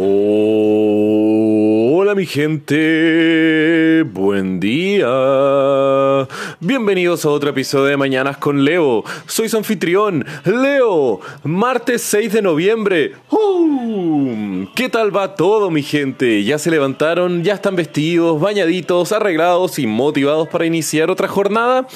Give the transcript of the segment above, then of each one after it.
Hola mi gente, buen día. Bienvenidos a otro episodio de Mañanas con Leo. Soy su anfitrión, Leo. Martes 6 de noviembre. ¿Qué tal va todo mi gente? ¿Ya se levantaron? ¿Ya están vestidos, bañaditos, arreglados y motivados para iniciar otra jornada?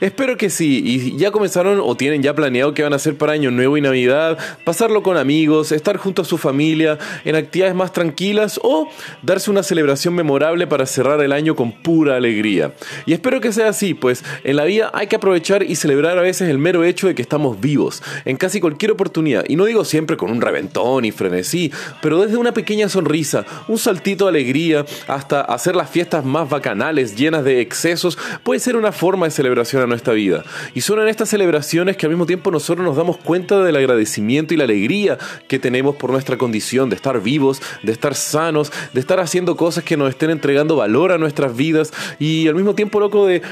Espero que sí. ¿Y ya comenzaron o tienen ya planeado qué van a hacer para Año Nuevo y Navidad? Pasarlo con amigos, estar junto a su familia, en actividades más tranquilas o darse una celebración memorable para cerrar el año con pura alegría. Y espero que sea así, pues en la vida hay que aprovechar y celebrar a veces el mero hecho de que estamos vivos, en casi cualquier oportunidad. Y no digo siempre con un reventón y frenesí, pero desde una pequeña sonrisa, un saltito de alegría, hasta hacer las fiestas más bacanales, llenas de excesos, puede ser una forma de celebración a nuestra vida. Y son en estas celebraciones que al mismo tiempo nosotros nos damos cuenta del agradecimiento y la alegría que tenemos por nuestra condición de estar vivos, de estar sanos, de estar haciendo cosas que nos estén entregando valor a nuestras vidas y al mismo tiempo, loco, de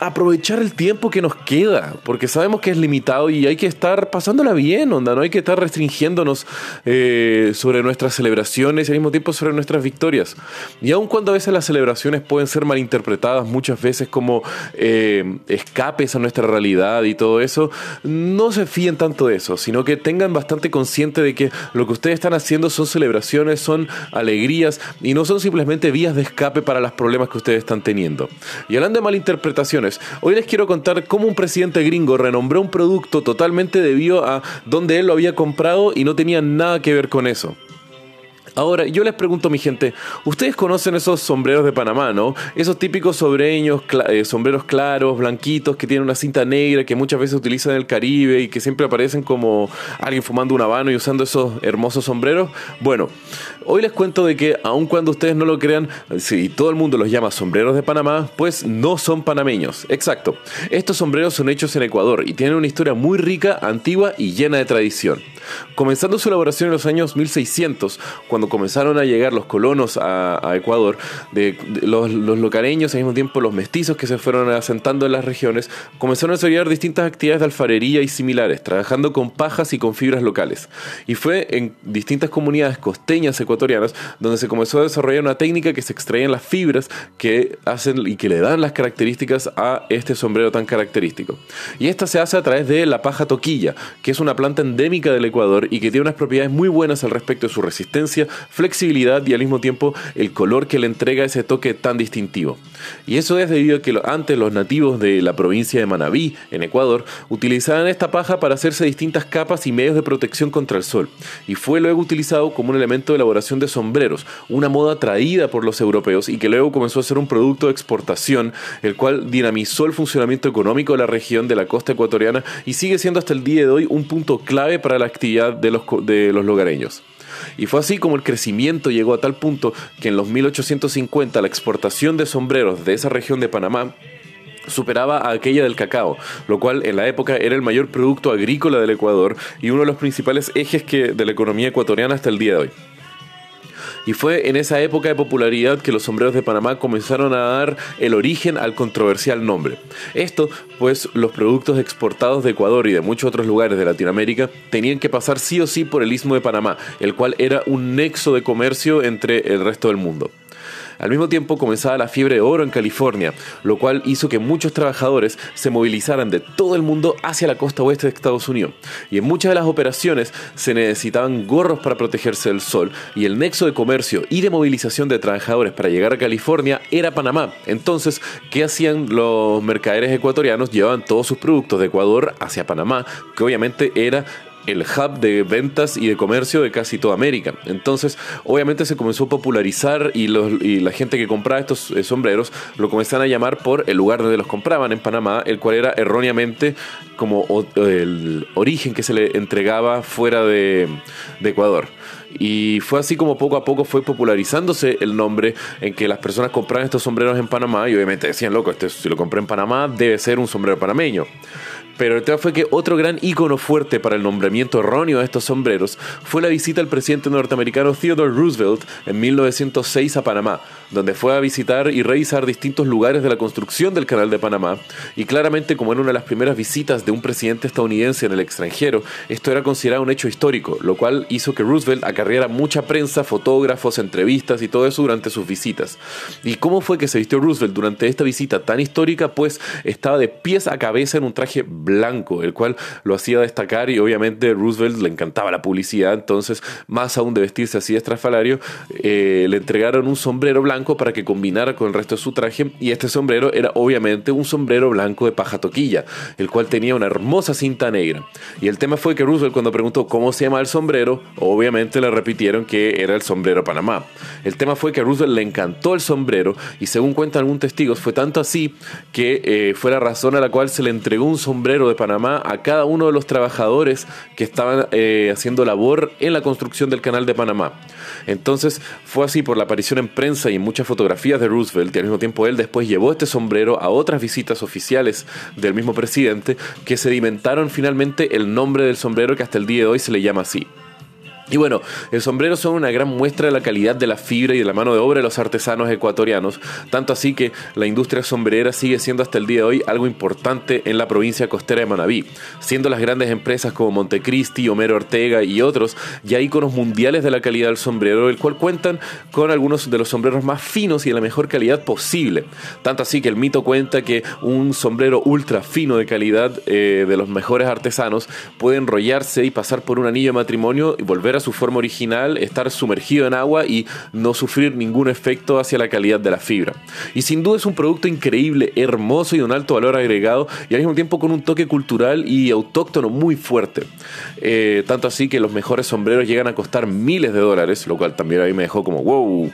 aprovechar el tiempo que nos queda, porque sabemos que es limitado y hay que estar pasándola bien, onda, no hay que estar restringiéndonos eh, sobre nuestras celebraciones y al mismo tiempo sobre nuestras victorias. Y aun cuando a veces las celebraciones pueden ser malinterpretadas muchas veces como eh, escapes a nuestra realidad y todo eso, no se fíen tanto de eso, sino que tengan bastante consciente de que lo que ustedes están haciendo son celebraciones, son alegrías y no son simplemente vías de escape para los problemas que ustedes están teniendo. Y hablando de malinterpretaciones, hoy les quiero contar cómo un presidente gringo renombró un producto totalmente debido a donde él lo había comprado y no tenía nada que ver con eso. Ahora, yo les pregunto, mi gente, ustedes conocen esos sombreros de Panamá, ¿no? Esos típicos sobreños, eh, sombreros claros, blanquitos, que tienen una cinta negra, que muchas veces utilizan en el Caribe y que siempre aparecen como alguien fumando un habano y usando esos hermosos sombreros. Bueno, hoy les cuento de que, aun cuando ustedes no lo crean, si todo el mundo los llama sombreros de Panamá, pues no son panameños. Exacto. Estos sombreros son hechos en Ecuador y tienen una historia muy rica, antigua y llena de tradición. Comenzando su elaboración en los años 1600, cuando comenzaron a llegar los colonos a, Ecuador, de, los, los, locareños, al mismo tiempo los mestizos que se fueron asentando en las regiones, comenzaron a desarrollar distintas actividades de alfarería y similares, trabajando con pajas y con fibras locales. Y fue en distintas comunidades costeñas ecuatorianas donde se comenzó a desarrollar una técnica que se extraían las fibras que hacen y que le dan las características a este sombrero tan característico. Y esta se hace a través de la paja toquilla, que es una planta endémica del Ecuador y que tiene unas propiedades muy buenas al respecto de su resistencia, flexibilidad y al mismo tiempo el color que le entrega ese toque tan distintivo. Y eso es debido a que antes los nativos de la provincia de Manabí, en Ecuador, utilizaban esta paja para hacerse distintas capas y medios de protección contra el sol, y fue luego utilizado como un elemento de elaboración de sombreros, una moda traída por los europeos y que luego comenzó a ser un producto de exportación, el cual dinamizó el funcionamiento económico de la región de la costa ecuatoriana y sigue siendo hasta el día de hoy un punto clave para la actividad de los, de los lugareños. Y fue así como el crecimiento llegó a tal punto que en los 1850 la exportación de sombreros de esa región de Panamá superaba a aquella del cacao, lo cual en la época era el mayor producto agrícola del Ecuador y uno de los principales ejes que, de la economía ecuatoriana hasta el día de hoy. Y fue en esa época de popularidad que los sombreros de Panamá comenzaron a dar el origen al controversial nombre. Esto, pues los productos exportados de Ecuador y de muchos otros lugares de Latinoamérica tenían que pasar sí o sí por el istmo de Panamá, el cual era un nexo de comercio entre el resto del mundo. Al mismo tiempo comenzaba la fiebre de oro en California, lo cual hizo que muchos trabajadores se movilizaran de todo el mundo hacia la costa oeste de Estados Unidos. Y en muchas de las operaciones se necesitaban gorros para protegerse del sol y el nexo de comercio y de movilización de trabajadores para llegar a California era Panamá. Entonces, ¿qué hacían los mercaderes ecuatorianos? Llevaban todos sus productos de Ecuador hacia Panamá, que obviamente era el hub de ventas y de comercio de casi toda América. Entonces, obviamente se comenzó a popularizar y, la gente que compraba estos eh, sombreros lo comenzaron a llamar por el lugar donde los compraban en Panamá, el cual era erróneamente como el origen que se le entregaba fuera de, Ecuador. Y fue así como poco a poco fue popularizándose el nombre en que las personas compraban estos sombreros en Panamá y obviamente decían, loco, este, si lo compré en Panamá debe ser un sombrero panameño. Pero el tema fue que otro gran ícono fuerte para el nombramiento erróneo de estos sombreros fue la visita del presidente norteamericano Theodore Roosevelt en 1906 a Panamá, donde fue a visitar y revisar distintos lugares de la construcción del canal de Panamá. Y claramente, como era una de las primeras visitas de un presidente estadounidense en el extranjero, esto era considerado un hecho histórico, lo cual hizo que Roosevelt acarreara mucha prensa, fotógrafos, entrevistas y todo eso durante sus visitas. ¿Y cómo fue que se vistió Roosevelt durante esta visita tan histórica? Pues estaba de pies a cabeza en un traje blanco, el cual lo hacía destacar y obviamente Roosevelt le encantaba la publicidad, entonces más aún de vestirse así estrafalario, eh, le entregaron un sombrero blanco para que combinara con el resto de su traje y este sombrero era obviamente un sombrero blanco de paja toquilla, el cual tenía una hermosa cinta negra. Y el tema fue que Roosevelt cuando preguntó cómo se llama el sombrero, obviamente le repitieron que era el sombrero Panamá. El tema fue que Roosevelt le encantó el sombrero y según cuentan algunos testigos fue tanto así que eh, fue la razón a la cual se le entregó un sombrero de Panamá a cada uno de los trabajadores que estaban eh, haciendo labor en la construcción del canal de Panamá. Entonces fue así por la aparición en prensa y en muchas fotografías de Roosevelt y al mismo tiempo él después llevó este sombrero a otras visitas oficiales del mismo presidente que sedimentaron finalmente el nombre del sombrero que hasta el día de hoy se le llama así. Y bueno, el sombrero son una gran muestra de la calidad de la fibra y de la mano de obra de los artesanos ecuatorianos, tanto así que la industria sombrerera sigue siendo hasta el día de hoy algo importante en la provincia costera de Manabí, siendo las grandes empresas como Montecristi, Homero Ortega y otros ya íconos mundiales de la calidad del sombrero, el cual cuentan con algunos de los sombreros más finos y de la mejor calidad posible. Tanto así que el mito cuenta que un sombrero ultra fino de calidad eh, de los mejores artesanos puede enrollarse y pasar por un anillo de matrimonio y volver a su forma original, estar sumergido en agua y no sufrir ningún efecto hacia la calidad de la fibra. Y sin duda es un producto increíble, hermoso y de un alto valor agregado y al mismo tiempo con un toque cultural y autóctono muy fuerte. Eh, tanto así que los mejores sombreros llegan a costar miles de dólares, lo cual también a mí me dejó como wow.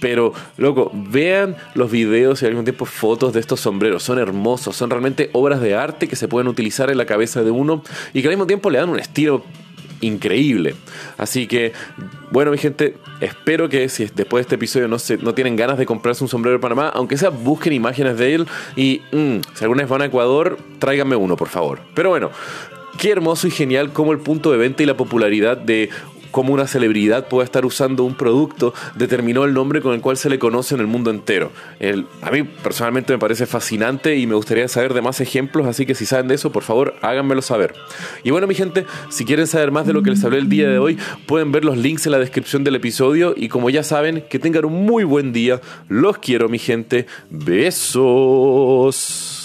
Pero, loco, vean los videos y al mismo tiempo fotos de estos sombreros. Son hermosos, son realmente obras de arte que se pueden utilizar en la cabeza de uno y que al mismo tiempo le dan un estilo increíble. Así que, bueno, mi gente, espero que si después de este episodio no, se, no tienen ganas de comprarse un sombrero de Panamá, aunque sea busquen imágenes de él y mm, si alguna vez van a Ecuador, tráiganme uno, por favor. Pero bueno, qué hermoso y genial como el punto de venta y la popularidad de cómo una celebridad puede estar usando un producto determinó el nombre con el cual se le conoce en el mundo entero. a mí personalmente me parece fascinante y me gustaría saber de más ejemplos, así que si saben de eso, por favor, háganmelo saber. Y bueno, mi gente, si quieren saber más de lo que les hablé el día de hoy, pueden ver los links en la descripción del episodio y como ya saben, que tengan un muy buen día. Los quiero, mi gente. Besos.